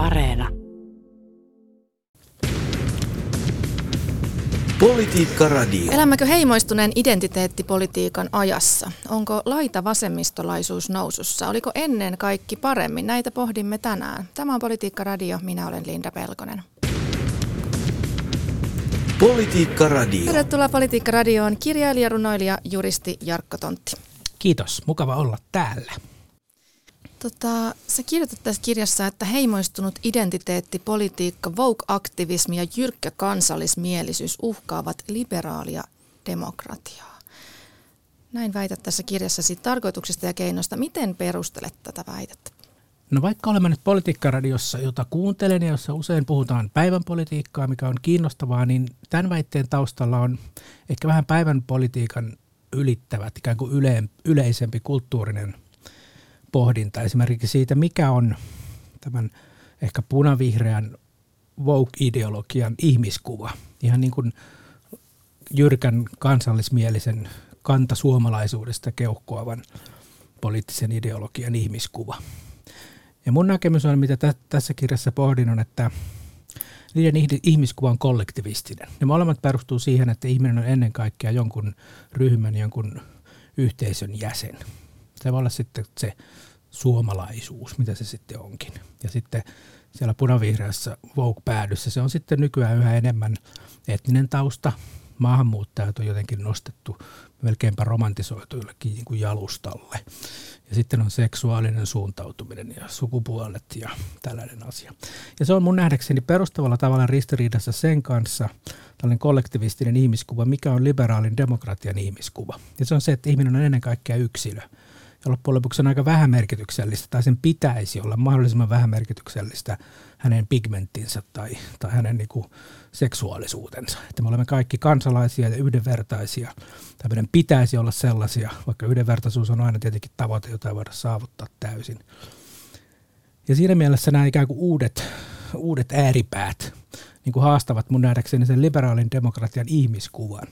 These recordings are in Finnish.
Areena. Politiikka Radio. Elämmekö heimoistuneen identiteettipolitiikan ajassa? Onko laita vasemmistolaisuus nousussa? Oliko ennen kaikki paremmin? Näitä pohdimme tänään. Tämä on Politiikka Radio. Minä olen Linda Pelkonen. Politiikka Radio. Tervetuloa Politiikka Radioon kirjailija, runoilija, juristi Jarkko Tontti. Kiitos, mukava olla täällä. Tota, sä kirjoitat tässä kirjassa, että heimoistunut identiteetti, politiikka, woke-aktivismi ja jyrkkä kansallismielisyys uhkaavat liberaalia demokratiaa. Näin väität tässä kirjassasi tarkoituksista ja keinoista. Miten perustelet tätä väitettä? No vaikka olemme nyt politiikkaradiossa, jota kuuntelen ja jossa usein puhutaan päivän politiikkaa, mikä on kiinnostavaa, niin tämän väitteen taustalla on ehkä vähän päivän politiikan ylittävät, ikään kuin yle, yleisempi kulttuurinen pohdinta esimerkiksi siitä, mikä on tämän ehkä punavihreän woke-ideologian ihmiskuva. Ihan niin kuin jyrkän kansallismielisen kanta suomalaisuudesta keuhkoavan poliittisen ideologian ihmiskuva. Ja mun näkemys on, mitä tä- tässä kirjassa pohdin, on, että niiden ihmiskuva on kollektivistinen. Ne molemmat perustuu siihen, että ihminen on ennen kaikkea jonkun ryhmän, jonkun yhteisön jäsen. Se voi olla sitten se suomalaisuus, mitä se sitten onkin. Ja sitten siellä punavihreässä Vogue-päädyssä se on sitten nykyään yhä enemmän etninen tausta. Maahanmuuttajat on jotenkin nostettu melkeinpä romantisoitu jollekin niin kuin jalustalle. Ja sitten on seksuaalinen suuntautuminen ja sukupuolet ja tällainen asia. Ja se on mun nähdäkseni perustavalla tavalla ristiriidassa sen kanssa, tällainen kollektivistinen ihmiskuva, mikä on liberaalin demokratian ihmiskuva. Ja se on se, että ihminen on ennen kaikkea yksilö ja loppujen lopuksi on aika vähämerkityksellistä, tai sen pitäisi olla mahdollisimman vähämerkityksellistä hänen pigmenttinsä tai, tai hänen niin kuin seksuaalisuutensa. Että me olemme kaikki kansalaisia ja yhdenvertaisia, tai meidän pitäisi olla sellaisia, vaikka yhdenvertaisuus on aina tietenkin tavoite, jota ei voida saavuttaa täysin. Ja siinä mielessä nämä ikään kuin uudet, uudet ääripäät niin kuin haastavat mun nähdäkseni sen liberaalin demokratian ihmiskuvan.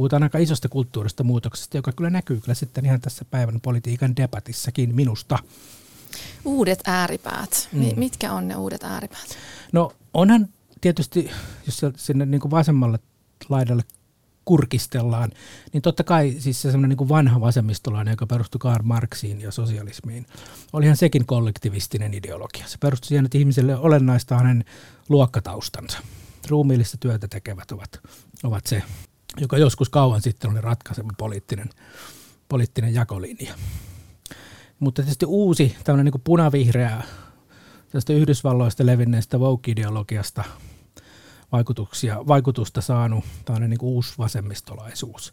Puhutaan aika isosta kulttuurista muutoksesta, joka kyllä näkyy kyllä sitten ihan tässä päivän politiikan debatissakin minusta. Uudet ääripäät. Mm. Mitkä on ne uudet ääripäät? No onhan tietysti, jos sinne niin kuin vasemmalle laidalle kurkistellaan, niin totta kai siis se semmoinen niin vanha vasemmistolainen, joka perustui Karl Marxiin ja sosialismiin, olihan sekin kollektivistinen ideologia. Se perustui siihen, että ihmiselle olennaista hänen luokkataustansa. Ruumiillista työtä tekevät ovat, ovat se, joka joskus kauan sitten oli ratkaiseva poliittinen, poliittinen jakolinja. Mutta tietysti uusi tämmöinen niin punavihreä tästä Yhdysvalloista levinneestä woke-ideologiasta – vaikutuksia, vaikutusta saanut tämmöinen niin uusi vasemmistolaisuus,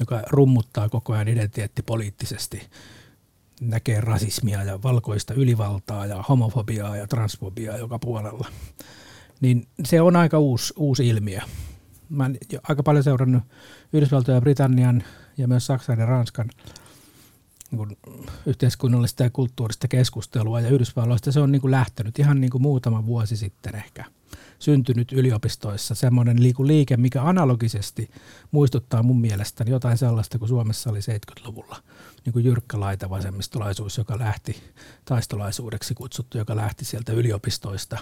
joka rummuttaa koko ajan identiteettipoliittisesti, näkee rasismia ja valkoista ylivaltaa ja homofobiaa ja transfobiaa joka puolella. Niin se on aika uusi, uusi ilmiö. Mä olen aika paljon seurannut Yhdysvaltojen ja Britannian ja myös Saksan ja Ranskan niin yhteiskunnallista ja kulttuurista keskustelua. Ja Yhdysvalloista se on niin kuin lähtenyt ihan niin kuin muutama vuosi sitten ehkä – syntynyt yliopistoissa. Semmoinen liike, mikä analogisesti muistuttaa mun mielestäni jotain sellaista kuin Suomessa oli 70-luvulla. Niin kuin jyrkkä laita vasemmistolaisuus, joka lähti taistolaisuudeksi kutsuttu, joka lähti sieltä yliopistoista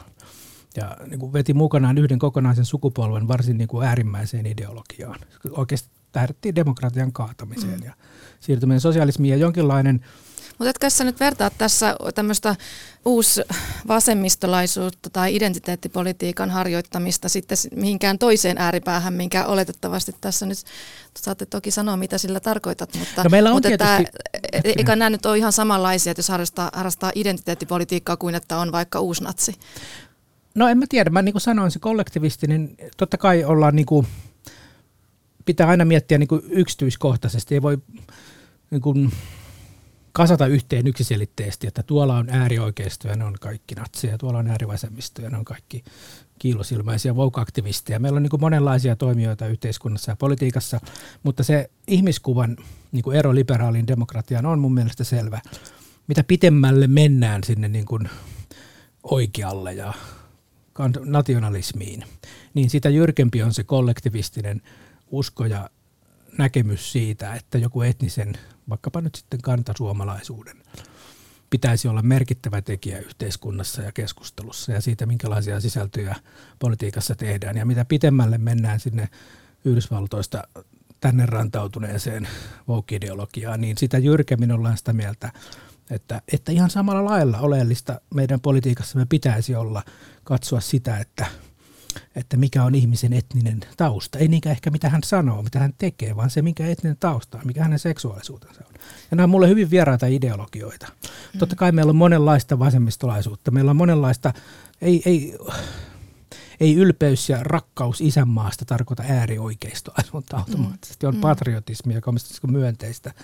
ja niin kuin veti mukanaan yhden kokonaisen sukupolven varsin niin kuin äärimmäiseen ideologiaan. Oikeasti tähdettiin demokratian kaatamiseen mm. ja siirtyminen sosialismiin ja jonkinlainen – mutta etkö sä nyt vertaa tässä tämmöistä uusi vasemmistolaisuutta tai identiteettipolitiikan harjoittamista sitten mihinkään toiseen ääripäähän, minkä oletettavasti tässä nyt saatte toki sanoa, mitä sillä tarkoitat, mutta, no meillä on mutta tietysti... että, e- eikä nämä nyt ole ihan samanlaisia, että jos harrastaa, harrastaa identiteettipolitiikkaa kuin että on vaikka uusnatsi. No en mä tiedä, mä niin kuin sanoin, se kollektivistinen, totta kai ollaan niin kuin, pitää aina miettiä niin kuin yksityiskohtaisesti, ei voi niin kuin, kasata yhteen yksiselitteisesti, että tuolla on äärioikeisto ja ne on kaikki natseja, tuolla on äärivasemmisto ja ne on kaikki kiilosilmäisiä woke-aktivisteja. Meillä on niin monenlaisia toimijoita yhteiskunnassa ja politiikassa, mutta se ihmiskuvan niin kuin ero liberaaliin demokratiaan on mun mielestä selvä. Mitä pitemmälle mennään sinne niin kuin oikealle ja nationalismiin, niin sitä jyrkempi on se kollektivistinen usko ja näkemys siitä, että joku etnisen vaikkapa nyt sitten kantasuomalaisuuden pitäisi olla merkittävä tekijä yhteiskunnassa ja keskustelussa ja siitä, minkälaisia sisältöjä politiikassa tehdään. Ja mitä pitemmälle mennään sinne Yhdysvaltoista tänne rantautuneeseen woke-ideologiaan, niin sitä jyrkemmin ollaan sitä mieltä, että, että ihan samalla lailla oleellista meidän politiikassamme pitäisi olla katsoa sitä, että, että mikä on ihmisen etninen tausta. Ei niinkään ehkä mitä hän sanoo, mitä hän tekee, vaan se mikä etninen tausta on, mikä hänen seksuaalisuutensa on. Ja nämä on mulle hyvin vieraita ideologioita. Mm. Totta kai meillä on monenlaista vasemmistolaisuutta, meillä on monenlaista, ei, ei, ei ylpeys ja rakkaus isänmaasta tarkoita äärioikeistoa, mutta automaattisesti on mm. patriotismi, joka on myönteistä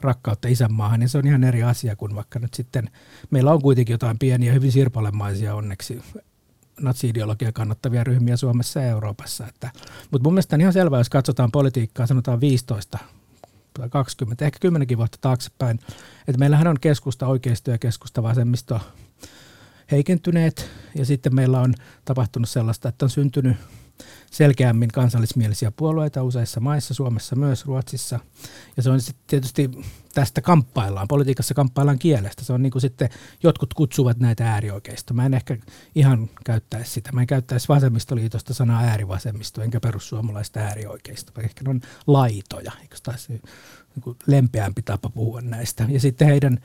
rakkautta isänmaahan, niin se on ihan eri asia kuin vaikka nyt sitten, meillä on kuitenkin jotain pieniä, hyvin sirpalemaisia onneksi natsi-ideologia kannattavia ryhmiä Suomessa ja Euroopassa. Että, mutta mun mielestä on ihan selvää, jos katsotaan politiikkaa, sanotaan 15 tai 20, ehkä 10 vuotta taaksepäin, että meillähän on keskusta oikeisto ja keskusta vasemmisto heikentyneet ja sitten meillä on tapahtunut sellaista, että on syntynyt selkeämmin kansallismielisiä puolueita useissa maissa, Suomessa myös, Ruotsissa. Ja se on sitten tietysti, tästä kamppaillaan, politiikassa kamppaillaan kielestä. Se on niin kuin sitten, jotkut kutsuvat näitä äärioikeista. Mä en ehkä ihan käyttäisi sitä. Mä en käyttäisi vasemmistoliitosta sanaa äärivasemmisto, enkä perussuomalaista äärioikeista. Ehkä ne on laitoja, eikö taisi niin lempeämpi tapa puhua näistä. Ja sitten heidän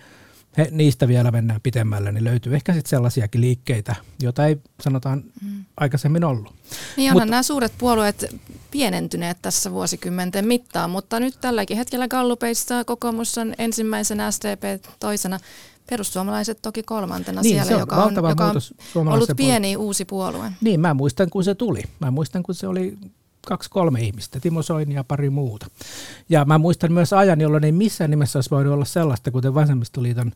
he, niistä vielä mennään pitemmälle, niin löytyy ehkä sitten sellaisiakin liikkeitä, joita ei sanotaan mm. aikaisemmin ollut. Niin onhan nämä suuret puolueet pienentyneet tässä vuosikymmenten mittaan, mutta nyt tälläkin hetkellä Gallupeissa kokoomus on ensimmäisenä, SDP toisena, perussuomalaiset toki kolmantena niin, siellä, on joka on, joka on ollut pieni puol- uusi puolue. Niin, mä muistan kun se tuli. Mä muistan kun se oli kaksi kolme ihmistä, Timo Soini ja pari muuta. Ja mä muistan myös ajan, jolloin ei missään nimessä olisi voinut olla sellaista, kuten Vasemmistoliiton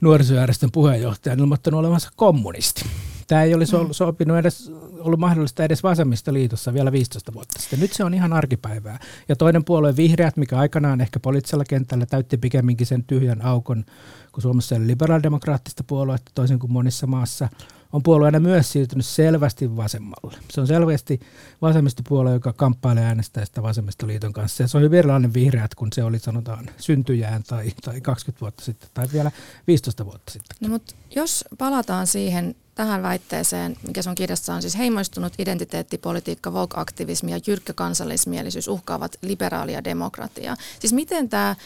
nuorisojärjestön puheenjohtaja on ilmoittanut olevansa kommunisti. Tämä ei olisi ollut, sopinut edes, ollut mahdollista edes vasemmistoliitossa vielä 15 vuotta sitten. Nyt se on ihan arkipäivää. Ja toinen puolue vihreät, mikä aikanaan ehkä poliittisella kentällä täytti pikemminkin sen tyhjän aukon, kun Suomessa oli liberaalidemokraattista puoluetta toisin kuin monissa maassa – on puolueena myös siirtynyt selvästi vasemmalle. Se on selvästi vasemmistopuolue, joka kamppailee äänestäjistä vasemmistoliiton kanssa. Ja se on hyvin erilainen vihreät, kun se oli sanotaan syntyjään tai, tai 20 vuotta sitten tai vielä 15 vuotta sitten. No, mutta jos palataan siihen tähän väitteeseen, mikä sun kirjassa on siis heimoistunut identiteettipolitiikka, woke-aktivismi ja jyrkkä kansallismielisyys uhkaavat liberaalia demokratiaa. Siis miten tämä,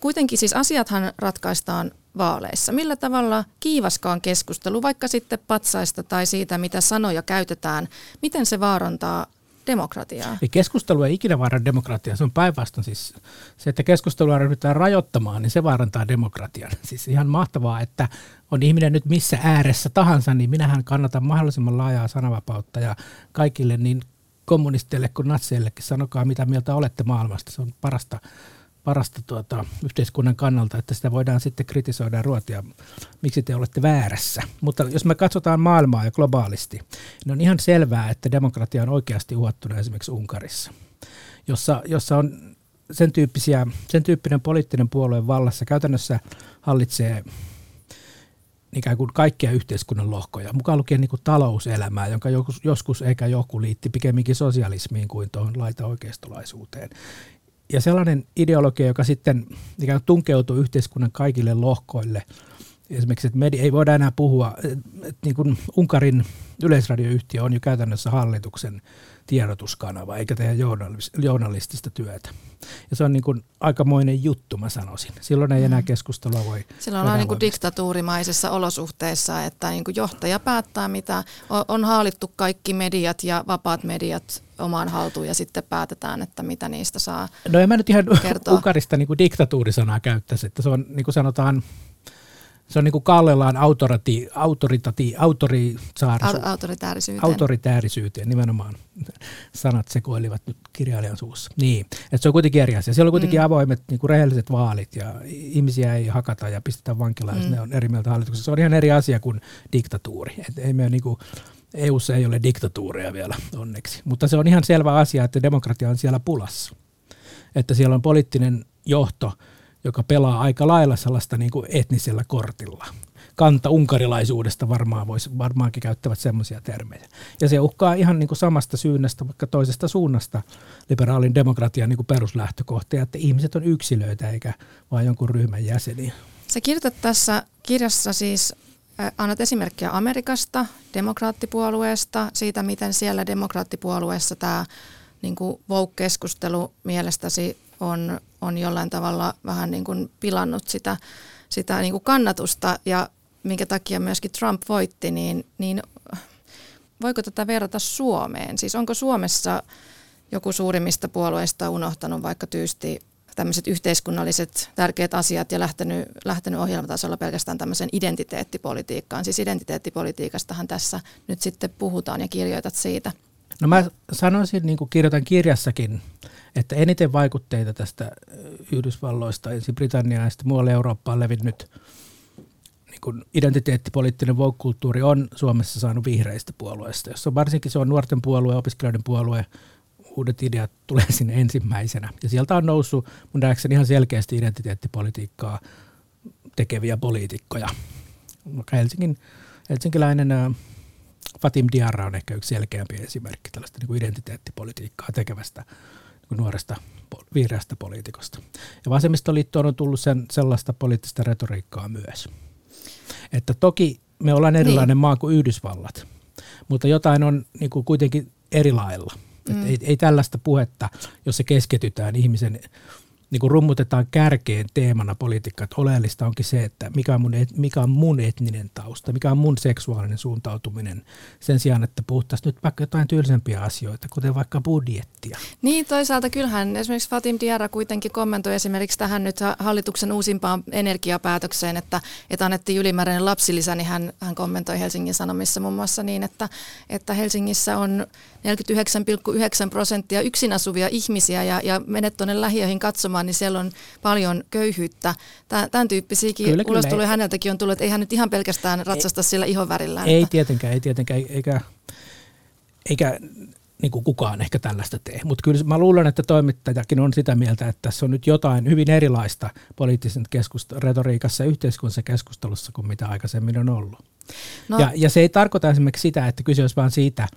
kuitenkin siis asiathan ratkaistaan vaaleissa. Millä tavalla kiivaskaan keskustelu, vaikka sitten patsaista tai siitä, mitä sanoja käytetään, miten se vaarantaa demokratiaa? Ei keskustelu ei ikinä vaaranna demokratiaa, se on päinvastoin. Siis se, että keskustelua ryhdytään rajoittamaan, niin se vaarantaa demokratian. Siis ihan mahtavaa, että on ihminen nyt missä ääressä tahansa, niin minähän kannatan mahdollisimman laajaa sananvapautta ja kaikille niin kommunisteille kuin natseillekin sanokaa mitä mieltä olette maailmasta. Se on parasta parasta tuota, yhteiskunnan kannalta, että sitä voidaan sitten kritisoida ruotia, miksi te olette väärässä. Mutta jos me katsotaan maailmaa ja globaalisti, niin on ihan selvää, että demokratia on oikeasti uhattuna esimerkiksi Unkarissa, jossa, jossa on sen, tyyppisiä, sen tyyppinen poliittinen puolue vallassa käytännössä hallitsee ikään kuin kaikkia yhteiskunnan lohkoja, mukaan lukien niin kuin talouselämää, jonka joskus, joskus eikä joku liitti pikemminkin sosialismiin kuin tuohon laita oikeistolaisuuteen ja sellainen ideologia, joka sitten ikään tunkeutuu yhteiskunnan kaikille lohkoille, esimerkiksi, että media ei voida enää puhua, että niin kuin Unkarin yleisradioyhtiö on jo käytännössä hallituksen tiedotuskanava, eikä tehdä journalistista työtä. Ja se on niin kuin aikamoinen juttu, mä sanoisin. Silloin ei enää mm. keskustelua voi... Silloin ollaan niin kuin diktatuurimaisissa olosuhteissa, että niin kuin johtaja päättää, mitä on haalittu kaikki mediat ja vapaat mediat omaan haltuun ja sitten päätetään, että mitä niistä saa No en mä nyt ihan kertoa. Unkarista niin kuin diktatuurisanaa käyttäisi, että se on niin kuin sanotaan se on niin kuin kallellaan autorati, autoritati, autoritaarisyyteen. autoritäärisyyteen. autoritäärisyyteen. nimenomaan sanat sekoilivat nyt kirjailijan suussa. Niin, että se on kuitenkin eri asia. Siellä on kuitenkin mm. avoimet niin kuin rehelliset vaalit ja ihmisiä ei hakata ja pistetä vankilaan, mm. ne on eri mieltä hallituksessa. Se on ihan eri asia kuin diktatuuri. Et ei me niin kuin, EUssa ei ole diktatuuria vielä onneksi, mutta se on ihan selvä asia, että demokratia on siellä pulassa. Että siellä on poliittinen johto, joka pelaa aika lailla sellaista niin kuin etnisellä kortilla. kanta unkarilaisuudesta varmaan voisi, varmaankin käyttävät semmoisia termejä. Ja se uhkaa ihan niin kuin samasta syynnästä, vaikka toisesta suunnasta liberaalin demokratian niin kuin peruslähtökohtia, että ihmiset on yksilöitä eikä vain jonkun ryhmän jäseniä. Sä kirjoitat tässä kirjassa siis annat esimerkkiä Amerikasta, demokraattipuolueesta, siitä miten siellä demokraattipuolueessa tämä niin Vogue-keskustelu mielestäsi on, on jollain tavalla vähän niin kuin pilannut sitä, sitä niin kuin kannatusta ja minkä takia myöskin Trump voitti, niin, niin voiko tätä verrata Suomeen? Siis onko Suomessa joku suurimmista puolueista unohtanut vaikka tyysti tämmöiset yhteiskunnalliset tärkeät asiat ja lähtenyt, lähtenyt ohjelmatasolla pelkästään tämmöisen identiteettipolitiikkaan. Siis identiteettipolitiikastahan tässä nyt sitten puhutaan ja kirjoitat siitä. No mä sanoisin, niin kuin kirjoitan kirjassakin, että eniten vaikutteita tästä Yhdysvalloista, ensin Britanniaa ja sitten muualle Eurooppaan levinnyt niin kuin identiteettipoliittinen vogue on Suomessa saanut vihreistä puolueista, jossa varsinkin se on nuorten puolue, opiskelijoiden puolue, uudet ideat tulee sinne ensimmäisenä. Ja sieltä on noussut mun nähdäkseni ihan selkeästi identiteettipolitiikkaa tekeviä poliitikkoja. Helsingin, helsinkiläinen ä, Fatim Diarra on ehkä yksi selkeämpi esimerkki tällaista niin kuin identiteettipolitiikkaa tekevästä nuoresta vihreästä poliitikosta. Ja vasemmistoliittoon on tullut sen, sellaista poliittista retoriikkaa myös. Että toki me ollaan erilainen niin. maa kuin Yhdysvallat, mutta jotain on niin kuin kuitenkin eri lailla – Mm. ei, ei tällaista puhetta, jossa keskitytään ihmisen niin kuin rummutetaan kärkeen teemana politiikka, että oleellista onkin se, että mikä on, mun, mikä on mun etninen tausta, mikä on mun seksuaalinen suuntautuminen, sen sijaan, että puhuttaisiin nyt vaikka jotain tylsempiä asioita, kuten vaikka budjettia. Niin, toisaalta kyllähän esimerkiksi Fatim Diarra kuitenkin kommentoi esimerkiksi tähän nyt hallituksen uusimpaan energiapäätökseen, että, että annettiin ylimääräinen lapsilisä, niin hän, hän kommentoi Helsingin Sanomissa muun muassa niin, että, että Helsingissä on 49,9 prosenttia yksin asuvia ihmisiä ja, ja menet tuonne lähiöihin katsomaan, niin siellä on paljon köyhyyttä. Tämän tyyppisiäkin kyllä, ulostuloja häneltäkin on tullut, että ei hän nyt ihan pelkästään ratsasta ei, sillä ihonvärillään. Ei että. tietenkään, ei tietenkään, eikä, eikä niin kuin kukaan ehkä tällaista tee. Mutta kyllä mä luulen, että toimittajakin on sitä mieltä, että tässä on nyt jotain hyvin erilaista poliittisen keskust- retoriikassa ja yhteiskunnassa keskustelussa kuin mitä aikaisemmin on ollut. No. Ja, ja se ei tarkoita esimerkiksi sitä, että kyse olisi vain siitä,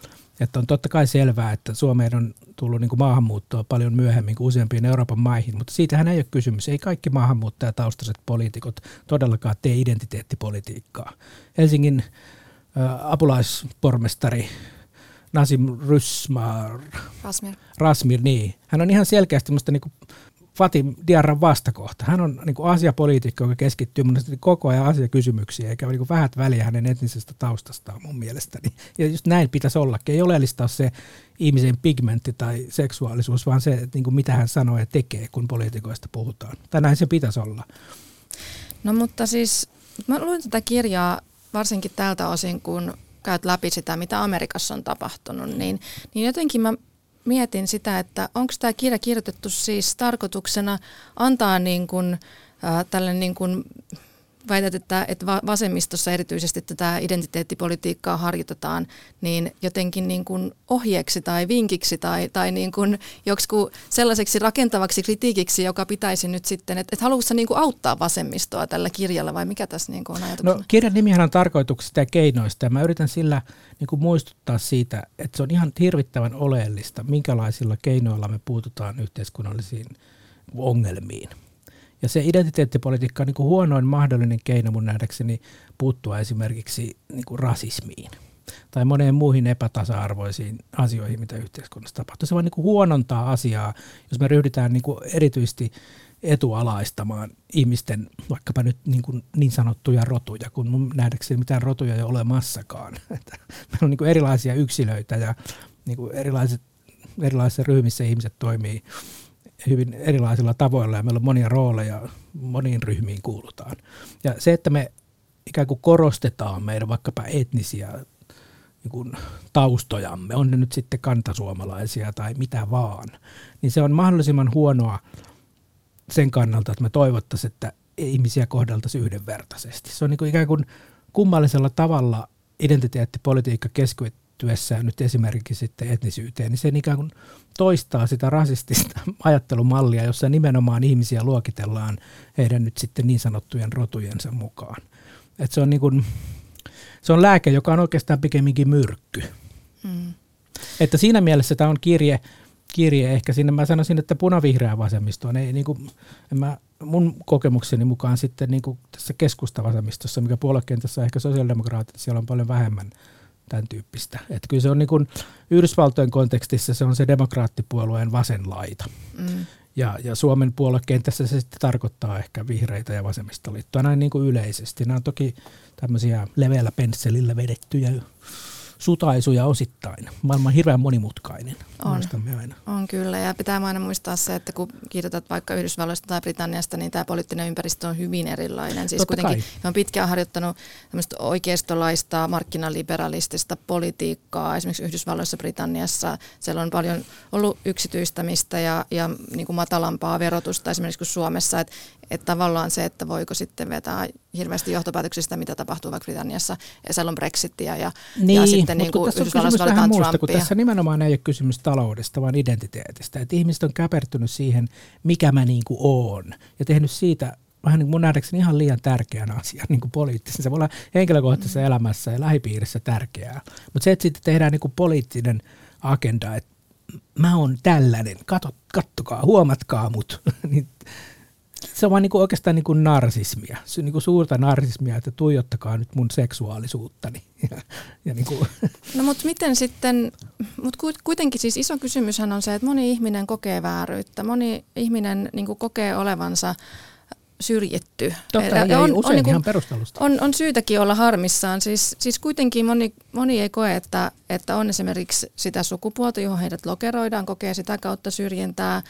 että on totta kai selvää, että Suomeen on tullut niin kuin maahanmuuttoa paljon myöhemmin kuin useampiin Euroopan maihin, mutta siitähän ei ole kysymys. Ei kaikki maahanmuuttajataustaiset poliitikot todellakaan tee identiteettipolitiikkaa. Helsingin ä, apulaispormestari Nasim Rysmar, Rasmir. Rasmir, niin. Hän on ihan selkeästi musta niin kuin Fatim Diarran vastakohta. Hän on niin asiapoliitikko, joka keskittyy mun koko ajan asiakysymyksiin, eikä niin vähät väliä hänen etnisestä taustastaan mun mielestäni. Ja just näin pitäisi olla. Ei oleellista ole se ihmisen pigmentti tai seksuaalisuus, vaan se, että niin mitä hän sanoo ja tekee, kun poliitikoista puhutaan. Tai näin se pitäisi olla. No mutta siis, mä luin tätä kirjaa varsinkin tältä osin, kun käyt läpi sitä, mitä Amerikassa on tapahtunut, niin, niin jotenkin mä mietin sitä, että onko tämä kirja kirjoitettu siis tarkoituksena antaa niin kuin, äh, tälle niin kuin väität, että, että vasemmistossa erityisesti tätä identiteettipolitiikkaa harjoitetaan, niin jotenkin niin kuin ohjeeksi tai vinkiksi tai, tai niin kuin sellaiseksi rakentavaksi kritiikiksi, joka pitäisi nyt sitten, että, että haluatko niin kuin auttaa vasemmistoa tällä kirjalla vai mikä tässä niin kuin on ajatuksena? No kirjan nimihän on tarkoituksesta ja keinoista ja mä yritän sillä niin kuin muistuttaa siitä, että se on ihan hirvittävän oleellista, minkälaisilla keinoilla me puututaan yhteiskunnallisiin ongelmiin. Ja se identiteettipolitiikka on niin kuin huonoin mahdollinen keino mun nähdäkseni puuttua esimerkiksi niin kuin rasismiin tai moneen muihin epätasa-arvoisiin asioihin, mitä yhteiskunnassa tapahtuu. Se vaan niin kuin huonontaa asiaa, jos me ryhdytään niin kuin erityisesti etualaistamaan ihmisten vaikkapa nyt niin, kuin niin sanottuja rotuja, kun mun nähdäkseni mitään rotuja ei ole olemassakaan. Meillä on niin kuin erilaisia yksilöitä ja niin kuin erilaiset, erilaisissa ryhmissä ihmiset toimii hyvin erilaisilla tavoilla ja meillä on monia rooleja, moniin ryhmiin kuulutaan. Ja se, että me ikään kuin korostetaan meidän vaikkapa etnisiä niin kuin taustojamme, on ne nyt sitten kantasuomalaisia tai mitä vaan, niin se on mahdollisimman huonoa sen kannalta, että me toivottaisiin, että ihmisiä kohdeltaisiin yhdenvertaisesti. Se on niin kuin ikään kuin kummallisella tavalla identiteettipolitiikka keskittyessään nyt esimerkiksi sitten etnisyyteen, niin se ikään kuin toistaa sitä rasistista ajattelumallia, jossa nimenomaan ihmisiä luokitellaan heidän nyt sitten niin sanottujen rotujensa mukaan. että se on, niin kuin, se on lääke, joka on oikeastaan pikemminkin myrkky. Mm. Että siinä mielessä tämä on kirje, kirje ehkä sinne. Mä sanoisin, että punavihreä vasemmisto on, ei, niin kuin, en mä, mun kokemukseni mukaan sitten niin kuin tässä keskustavasemmistossa, mikä puoluekentässä ehkä sosiaalidemokraatit, siellä on paljon vähemmän tämän tyyppistä. Että kyllä se on niin kuin Yhdysvaltojen kontekstissa se on se demokraattipuolueen vasen laita. Mm. Ja, ja Suomen puoluekentässä se sitten tarkoittaa ehkä vihreitä ja vasemmistoliittoa näin niin kuin yleisesti. Nämä on toki tämmöisiä leveällä pensselillä vedettyjä sutaisuja osittain. Maailma on hirveän monimutkainen, On. aina. On kyllä, ja pitää aina muistaa se, että kun kirjoitat vaikka Yhdysvalloista tai Britanniasta, niin tämä poliittinen ympäristö on hyvin erilainen. Siis Totta kuitenkin kai. he on pitkään harjoittanut oikeistolaista, markkinaliberalistista politiikkaa. Esimerkiksi Yhdysvalloissa, Britanniassa siellä on paljon ollut yksityistämistä ja, ja niin kuin matalampaa verotusta esimerkiksi kuin Suomessa. Että et tavallaan se, että voiko sitten vetää hirveästi johtopäätöksistä, mitä tapahtuu vaikka Britanniassa. Ja siellä on Brexitia ja, ja sitten niin kun kuin Yhdysvalloissa valitaan muusta, kun Trumpia. tässä nimenomaan ei ole kysymys taloudesta, vaan identiteetistä. Että ihmiset on käpertynyt siihen, mikä mä niin kuin oon, ja tehnyt siitä vähän niin mun nähdäkseni ihan liian tärkeän asian niin kuin poliittisen. Se voi olla henkilökohtaisessa mm. elämässä ja lähipiirissä tärkeää. Mutta se, että sitten tehdään niin kuin poliittinen agenda, että mä oon tällainen, kato, kattokaa, huomatkaa mut, niin se on vaan niin kuin oikeastaan niin kuin narsismia, se on niin kuin suurta narsismia, että tuijottakaa nyt mun seksuaalisuuttani. Ja, ja niin kuin, No mutta miten sitten, mutta kuitenkin siis iso kysymyshän on se, että moni ihminen kokee vääryyttä, moni ihminen niin kuin kokee olevansa syrjitty. Totta, Ja ja on, usein niin kuin- ihan perustelusta. on, on syytäkin olla harmissaan. Siis, siis kuitenkin moni, moni ei koe, että, että on esimerkiksi sitä sukupuolta, johon heidät lokeroidaan, kokee sitä kautta syrjintää.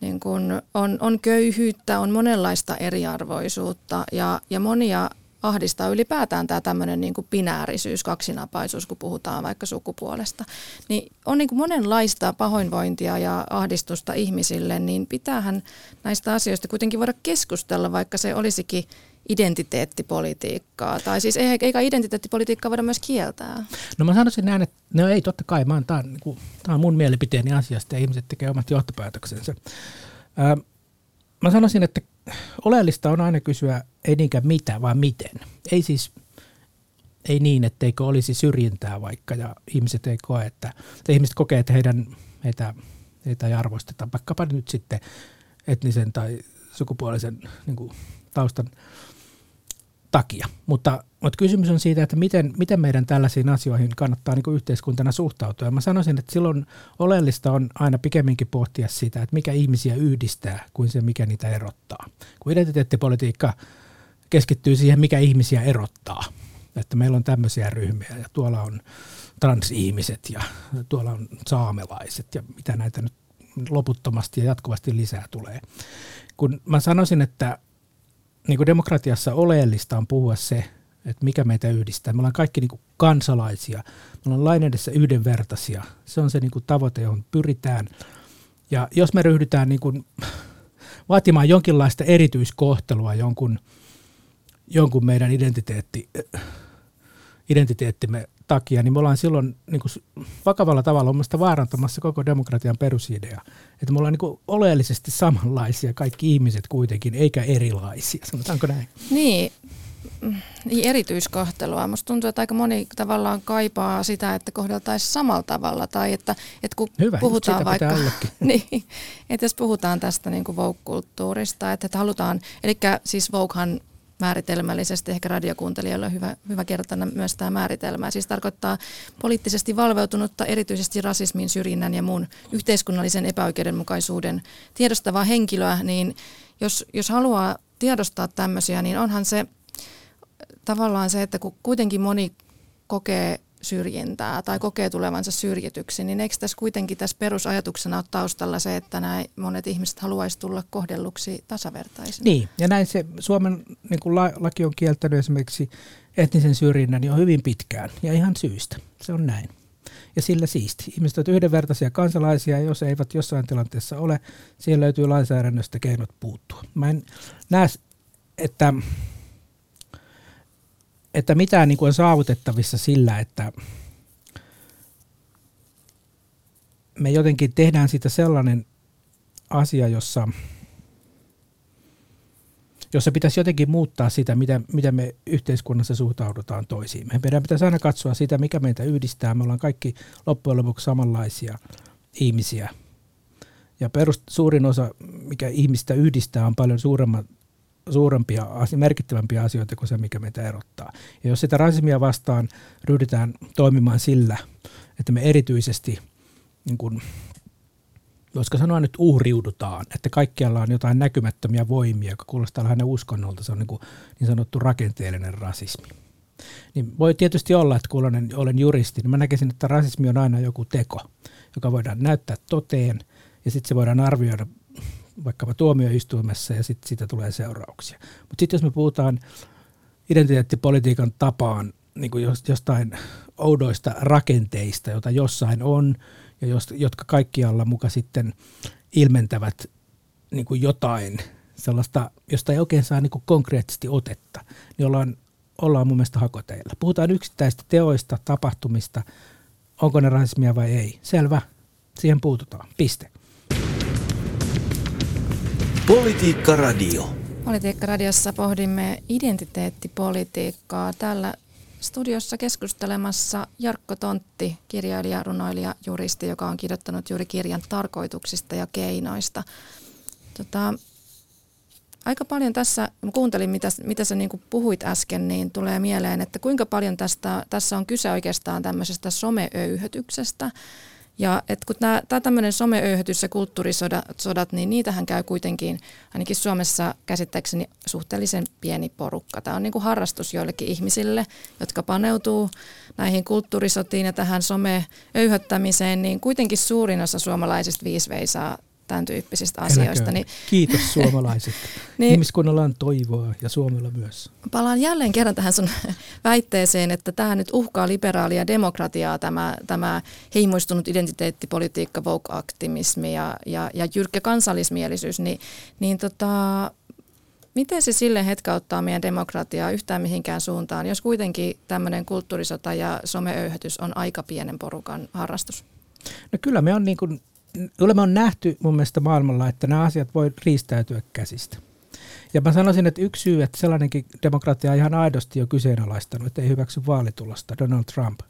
Niin kun on, on köyhyyttä, on monenlaista eriarvoisuutta ja, ja monia ahdistaa ylipäätään tämä tämmöinen niin binäärisyys, kaksinapaisuus, kun puhutaan vaikka sukupuolesta. Niin on niin kuin monenlaista pahoinvointia ja ahdistusta ihmisille, niin pitäähän näistä asioista kuitenkin voida keskustella, vaikka se olisikin identiteettipolitiikkaa. Tai siis ei- eikä identiteettipolitiikkaa voida myös kieltää. No mä sanoisin näin, että no ei totta kai, mä tää, on, niin kuin, tää on mun mielipiteeni asiasta ja ihmiset tekee omat johtopäätöksensä. Ää, mä sanoisin, että oleellista on aina kysyä ei niinkään mitä, vaan miten. Ei siis ei niin, etteikö olisi syrjintää vaikka ja ihmiset ei koe, että, että ihmiset kokee, että heidän, heitä, heitä ei arvosteta, vaikkapa nyt sitten etnisen tai sukupuolisen niin kuin, taustan takia. Mutta, mutta kysymys on siitä, että miten, miten meidän tällaisiin asioihin kannattaa niin yhteiskuntana suhtautua. Ja mä sanoisin, että silloin oleellista on aina pikemminkin pohtia sitä, että mikä ihmisiä yhdistää kuin se, mikä niitä erottaa. Kun identiteettipolitiikka keskittyy siihen, mikä ihmisiä erottaa. Että meillä on tämmöisiä ryhmiä ja tuolla on transihmiset ja tuolla on saamelaiset ja mitä näitä nyt loputtomasti ja jatkuvasti lisää tulee. Kun mä sanoisin, että niin kuin demokratiassa oleellista on puhua se, että mikä meitä yhdistää. Me ollaan kaikki niin kuin kansalaisia, me ollaan lain edessä yhdenvertaisia. Se on se niin kuin tavoite, johon pyritään. Ja jos me ryhdytään niin kuin vaatimaan jonkinlaista erityiskohtelua jonkun, jonkun meidän identiteetti, identiteettimme takia, niin me ollaan silloin niin kuin vakavalla tavalla omasta vaarantamassa koko demokratian perusidea. Että me ollaan niin kuin oleellisesti samanlaisia kaikki ihmiset kuitenkin, eikä erilaisia. Sanotaanko näin? Niin, niin erityiskohtelua. Musta tuntuu, että aika moni tavallaan kaipaa sitä, että kohdeltaisiin samalla tavalla. Tai että, että kun Hyvä, puhutaan vaikka, niin, että jos puhutaan tästä niin woke-kulttuurista, että, että halutaan, eli siis wokehan määritelmällisesti, ehkä radiokuuntelijoille on hyvä, hyvä kertoa myös tämä määritelmä. Siis tarkoittaa poliittisesti valveutunutta, erityisesti rasismin, syrjinnän ja muun yhteiskunnallisen epäoikeudenmukaisuuden tiedostavaa henkilöä, niin jos, jos haluaa tiedostaa tämmöisiä, niin onhan se tavallaan se, että kun kuitenkin moni kokee syrjintää tai kokee tulevansa syrjityksi, niin eikö tässä kuitenkin tässä perusajatuksena ole taustalla se, että nämä monet ihmiset haluaisi tulla kohdelluksi tasavertaisina? Niin, ja näin se Suomen niin kuin la, laki on kieltänyt esimerkiksi etnisen syrjinnän jo hyvin pitkään, ja ihan syystä. Se on näin. Ja sillä siisti. Ihmiset ovat yhdenvertaisia kansalaisia, jos eivät jossain tilanteessa ole, siihen löytyy lainsäädännöstä keinot puuttua. Mä en näe, että, että mitään niin kuin on saavutettavissa sillä, että me jotenkin tehdään siitä sellainen asia, jossa jossa pitäisi jotenkin muuttaa sitä, miten, miten me yhteiskunnassa suhtaudutaan toisiimme. Meidän pitäisi aina katsoa sitä, mikä meitä yhdistää. Me ollaan kaikki loppujen lopuksi samanlaisia ihmisiä. Ja perust, suurin osa, mikä ihmistä yhdistää, on paljon suuremmat suurempia, merkittävämpiä asioita kuin se, mikä meitä erottaa. Ja jos sitä rasismia vastaan ryhdytään toimimaan sillä, että me erityisesti, niin kuin, voisiko sanoa nyt uhriudutaan, että kaikkialla on jotain näkymättömiä voimia, joka kuulostaa lähinnä uskonnolta, se on niin, kuin, niin sanottu rakenteellinen rasismi. Niin voi tietysti olla, että kun olen, olen juristi, niin mä näkisin, että rasismi on aina joku teko, joka voidaan näyttää toteen, ja sitten se voidaan arvioida vaikkapa tuomioistuimessa ja sitten siitä tulee seurauksia. Mutta sitten jos me puhutaan identiteettipolitiikan tapaan niin kuin jostain oudoista rakenteista, joita jossain on ja jotka kaikkialla muka sitten ilmentävät niin kuin jotain sellaista, josta ei oikein saa niin kuin konkreettisesti otetta, niin ollaan, ollaan mun mielestä hakoteilla. Puhutaan yksittäistä teoista, tapahtumista, onko ne rasismia vai ei. Selvä, siihen puututaan. Piste. Politiikka Radio. Politiikka Radiossa pohdimme identiteettipolitiikkaa. Tällä studiossa keskustelemassa Jarkko Tontti, kirjailija, runoilija, juristi, joka on kirjoittanut juuri kirjan tarkoituksista ja keinoista. Tota, aika paljon tässä, kun kuuntelin mitä, mitä sä niin puhuit äsken, niin tulee mieleen, että kuinka paljon tästä, tässä on kyse oikeastaan tämmöisestä someöyhötyksestä, ja et kun tämä tämmöinen someöyhötys ja kulttuurisodat, niin niitähän käy kuitenkin ainakin Suomessa käsittääkseni suhteellisen pieni porukka. Tämä on niin kuin harrastus joillekin ihmisille, jotka paneutuu näihin kulttuurisotiin ja tähän someöyhöttämiseen, niin kuitenkin suurin osa suomalaisista viisveisaa tämän tyyppisistä asioista. Niin, Kiitos suomalaiset. niin, Ihmiskunnalla on toivoa ja Suomella myös. Palaan jälleen kerran tähän sun väitteeseen, että tämä nyt uhkaa liberaalia demokratiaa, tämä, tämä heimoistunut identiteettipolitiikka, woke-aktivismi ja, ja, ja jyrkkä kansallismielisyys, niin, niin tota, miten se sille hetkauttaa meidän demokratiaa yhtään mihinkään suuntaan, jos kuitenkin tämmöinen kulttuurisota ja someöyhätys on aika pienen porukan harrastus? No kyllä me on niin kuin olemme on nähty mun mielestä maailmalla, että nämä asiat voi riistäytyä käsistä. Ja mä sanoisin, että yksi syy, että sellainenkin demokratia ihan aidosti jo kyseenalaistanut, että ei hyväksy vaalitulosta, Donald Trump,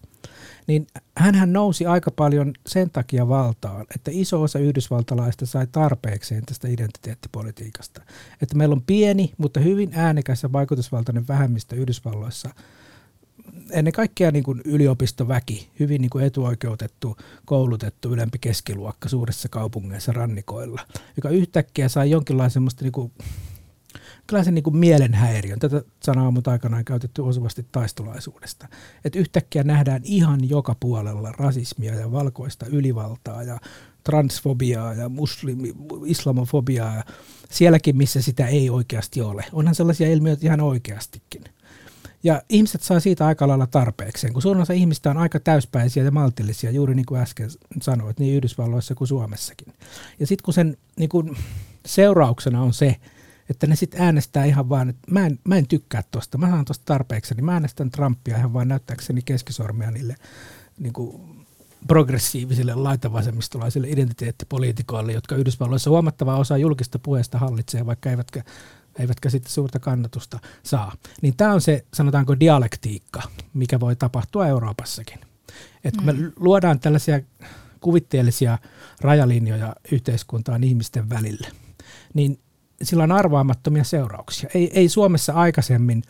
niin hän nousi aika paljon sen takia valtaan, että iso osa yhdysvaltalaista sai tarpeekseen tästä identiteettipolitiikasta. Että meillä on pieni, mutta hyvin äänekäs ja vaikutusvaltainen vähemmistö Yhdysvalloissa – ennen kaikkea niin kuin yliopistoväki, hyvin niin kuin etuoikeutettu, koulutettu ylempi keskiluokka suurissa kaupungeissa rannikoilla, joka yhtäkkiä sai jonkinlaisen semmoista niin kuin, niin kuin mielenhäiriön. Tätä sanaa on aikanaan käytetty osuvasti taistolaisuudesta. Että yhtäkkiä nähdään ihan joka puolella rasismia ja valkoista ylivaltaa ja transfobiaa ja muslimi, islamofobiaa ja sielläkin, missä sitä ei oikeasti ole. Onhan sellaisia ilmiöitä ihan oikeastikin. Ja ihmiset saa siitä aika lailla tarpeekseen, kun suurin osa ihmistä on aika täyspäisiä ja maltillisia, juuri niin kuin äsken sanoit, niin Yhdysvalloissa kuin Suomessakin. Ja sitten kun sen niin kuin seurauksena on se, että ne sitten äänestää ihan vaan, että mä en, mä en tykkää tosta, mä saan tosta tarpeeksi, niin mä äänestän Trumpia ihan vaan näyttääkseni keskisormia niille niin kuin progressiivisille laitavasemmistolaisille identiteettipoliitikoille, jotka Yhdysvalloissa huomattava osa julkista puheesta hallitsee, vaikka eivätkä eivätkä sitten suurta kannatusta saa. Niin tämä on se, sanotaanko, dialektiikka, mikä voi tapahtua Euroopassakin. Että kun mm. me luodaan tällaisia kuvitteellisia rajalinjoja yhteiskuntaan ihmisten välille, niin sillä on arvaamattomia seurauksia. Ei, ei Suomessa aikaisemmin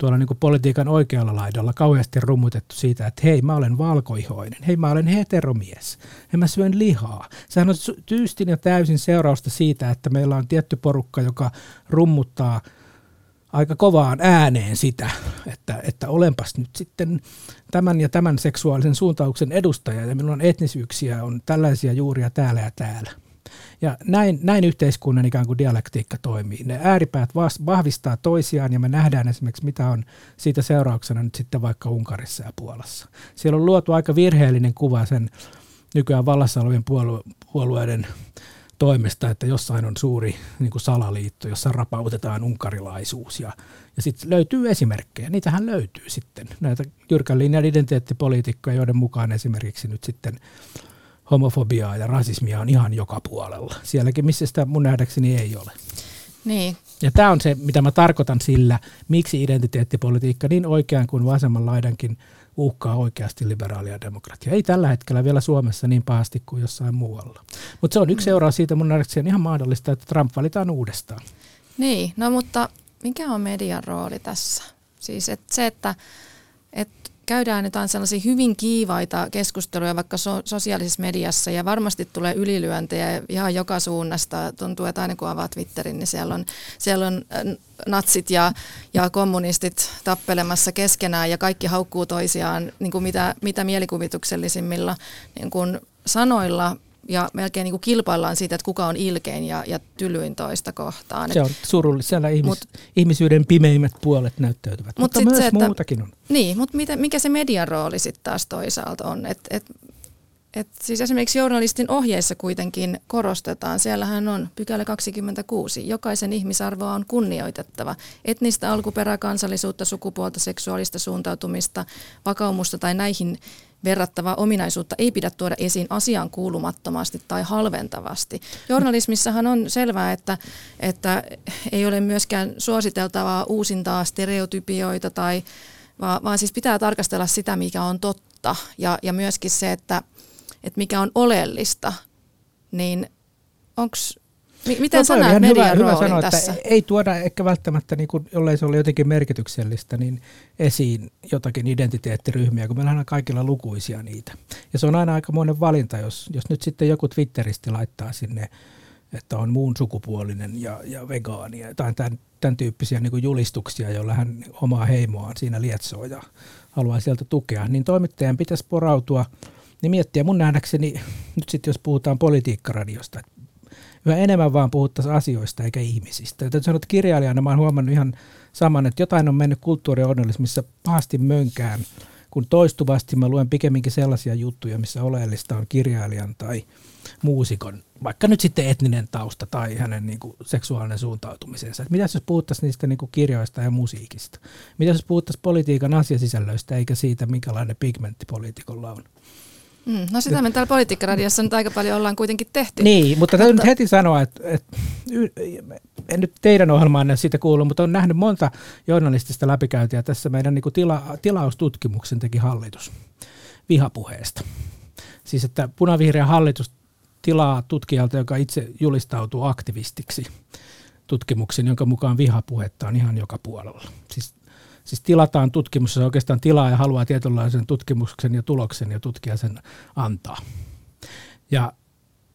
tuolla niin politiikan oikealla laidalla kauheasti rummutettu siitä, että hei mä olen valkoihoinen, hei mä olen heteromies, hei mä syön lihaa. Sehän on tyystin ja täysin seurausta siitä, että meillä on tietty porukka, joka rummuttaa aika kovaan ääneen sitä, että, että olenpas nyt sitten tämän ja tämän seksuaalisen suuntauksen edustaja ja minulla on etnisyyksiä, on tällaisia juuria täällä ja täällä. Ja näin, näin yhteiskunnan ikään kuin dialektiikka toimii. Ne ääripäät vahvistaa toisiaan ja me nähdään esimerkiksi, mitä on siitä seurauksena nyt sitten vaikka Unkarissa ja Puolassa. Siellä on luotu aika virheellinen kuva sen nykyään vallassa olevien puolue- puolueiden toimesta, että jossain on suuri niin kuin salaliitto, jossa rapautetaan unkarilaisuus. Ja, ja sitten löytyy esimerkkejä. Niitähän löytyy sitten. Näitä jyrkän linjan identiteettipoliitikkoja, joiden mukaan esimerkiksi nyt sitten homofobiaa ja rasismia on ihan joka puolella. Sielläkin, missä sitä mun nähdäkseni ei ole. Niin. Ja tämä on se, mitä mä tarkoitan sillä, miksi identiteettipolitiikka niin oikean kuin vasemman laidankin uhkaa oikeasti liberaalia demokratiaa. Ei tällä hetkellä vielä Suomessa niin pahasti kuin jossain muualla. Mutta se on yksi mm. seuraus siitä mun nähdäkseni ihan mahdollista, että Trump valitaan uudestaan. Niin, no mutta mikä on median rooli tässä? Siis et se, että et käydään jotain sellaisia hyvin kiivaita keskusteluja vaikka so- sosiaalisessa mediassa ja varmasti tulee ylilyöntejä ihan joka suunnasta. Tuntuu, että aina kun avaa Twitterin, niin siellä on, siellä on äh, natsit ja, ja kommunistit tappelemassa keskenään ja kaikki haukkuu toisiaan niin kuin mitä, mitä mielikuvituksellisimmilla niin kuin sanoilla ja melkein niin kuin kilpaillaan siitä, että kuka on ilkein ja, ja tylyin toista kohtaan. Se on surullista. Siellä ihmis, mut, ihmisyyden pimeimmät puolet näyttäytyvät, mut mutta myös se, että, muutakin on. Niin, mutta mitä, mikä se median rooli sitten taas toisaalta on? Et, et, et siis esimerkiksi journalistin ohjeissa kuitenkin korostetaan, siellähän on pykälä 26, jokaisen ihmisarvoa on kunnioitettava. Etnistä alkuperää, kansallisuutta, sukupuolta, seksuaalista suuntautumista, vakaumusta tai näihin verrattavaa ominaisuutta ei pidä tuoda esiin asiaan kuulumattomasti tai halventavasti. Journalismissahan on selvää, että, että ei ole myöskään suositeltavaa uusintaa stereotypioita, tai, vaan, vaan siis pitää tarkastella sitä, mikä on totta ja, ja myöskin se, että, että mikä on oleellista, niin onko Miten no, sä näet median hyvä, hyvä sanoa, tässä? Että ei tuoda ehkä välttämättä, niin kuin, jollei se ole jotenkin merkityksellistä, niin esiin jotakin identiteettiryhmiä, kun meillä on kaikilla lukuisia niitä. Ja se on aina aika monen valinta, jos, jos nyt sitten joku Twitteristi laittaa sinne, että on muun sukupuolinen ja, ja vegaani tai tämän, tämän tyyppisiä niin kuin julistuksia, joilla hän omaa heimoaan siinä lietsoo ja haluaa sieltä tukea, niin toimittajan pitäisi porautua niin miettiä mun nähdäkseni, nyt sitten jos puhutaan politiikkaradiosta, että yhä enemmän vaan puhuttaisiin asioista eikä ihmisistä. Ja sanoa, että kirjailijana mä oon huomannut ihan saman, että jotain on mennyt kulttuurionnellismissa pahasti mönkään, kun toistuvasti mä luen pikemminkin sellaisia juttuja, missä oleellista on kirjailijan tai muusikon, vaikka nyt sitten etninen tausta tai hänen niin kuin, seksuaalinen suuntautumisensa. mitä jos puhuttaisiin niistä niin kuin, kirjoista ja musiikista? Mitä jos puhuttaisiin politiikan asiasisällöistä eikä siitä, minkälainen pigmentti poliitikolla on? Mm, no sitä me täällä Politiikkaradiossa nyt aika paljon ollaan kuitenkin tehty. Niin, mutta täytyy mutta... nyt heti sanoa, että, että en nyt teidän ohjelmaanne siitä kuulu, mutta on nähnyt monta journalistista läpikäyntiä. Tässä meidän niin kuin tila, tilaustutkimuksen teki hallitus vihapuheesta. Siis että punavihreä hallitus tilaa tutkijalta, joka itse julistautuu aktivistiksi tutkimuksen, jonka mukaan vihapuhetta on ihan joka puolella. Siis siis tilataan tutkimus, se oikeastaan tilaa ja haluaa tietynlaisen tutkimuksen ja tuloksen ja tutkija sen antaa. Ja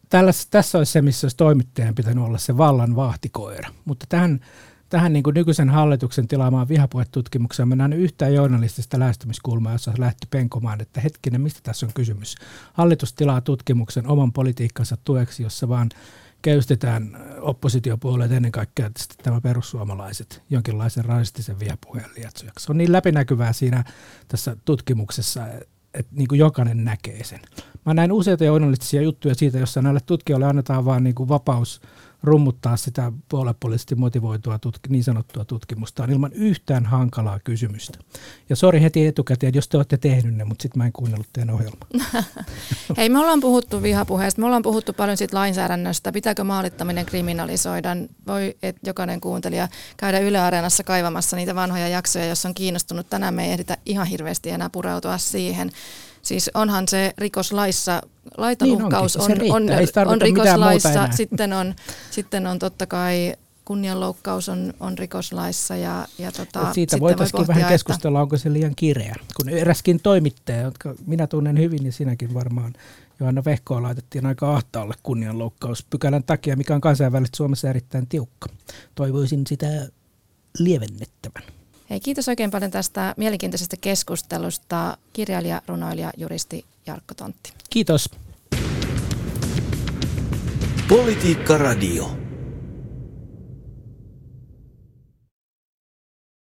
tällaisessa, tässä olisi se, missä olisi toimittajan pitänyt olla se vallan vahtikoira. Mutta tähän, tähän niin kuin nykyisen hallituksen tilaamaan vihapuhetutkimukseen mennään yhtään journalistista lähestymiskulmaa, jossa lähti penkomaan, että hetkinen, mistä tässä on kysymys. Hallitus tilaa tutkimuksen oman politiikkansa tueksi, jossa vaan käystetään oppositiopuolueet ennen kaikkea tämä perussuomalaiset jonkinlaisen rasistisen vihapuheen lietsojaksi. Se on niin läpinäkyvää siinä tässä tutkimuksessa, että niin kuin jokainen näkee sen. Mä näin useita journalistisia juttuja siitä, jossa näille tutkijoille annetaan vain niin kuin vapaus rummuttaa sitä puolepoliittisesti motivoitua tutki, niin sanottua tutkimusta ilman yhtään hankalaa kysymystä. Ja sori heti etukäteen, jos te olette tehnyt ne, mutta sitten mä en kuunnellut teidän ohjelmaa. Hei, me ollaan puhuttu vihapuheesta, me ollaan puhuttu paljon siitä lainsäädännöstä, pitääkö maalittaminen kriminalisoida. Voi et jokainen kuuntelija käydä Yle Areenassa kaivamassa niitä vanhoja jaksoja, jos on kiinnostunut. Tänään me ei ehditä ihan hirveästi enää pureutua siihen. Siis onhan se rikoslaissa, laitaluhkaus niin on, on, on, on rikoslaissa, sitten on, sitten on totta kai kunnianloukkaus on, on rikoslaissa. Ja, ja tota, siitä voitaisiin vähän että... keskustella, onko se liian kireä. Kun eräskin toimittaja, jotka minä tunnen hyvin, niin sinäkin varmaan, Johanna Vehkoa laitettiin aika ahtaalle kunnianloukkauspykälän takia, mikä on kansainvälisesti Suomessa erittäin tiukka. Toivoisin sitä lievennettävän. Hei, kiitos oikein paljon tästä mielenkiintoisesta keskustelusta kirjailija, runoilija, juristi Jarkko Tontti. Kiitos. Politiikka Radio.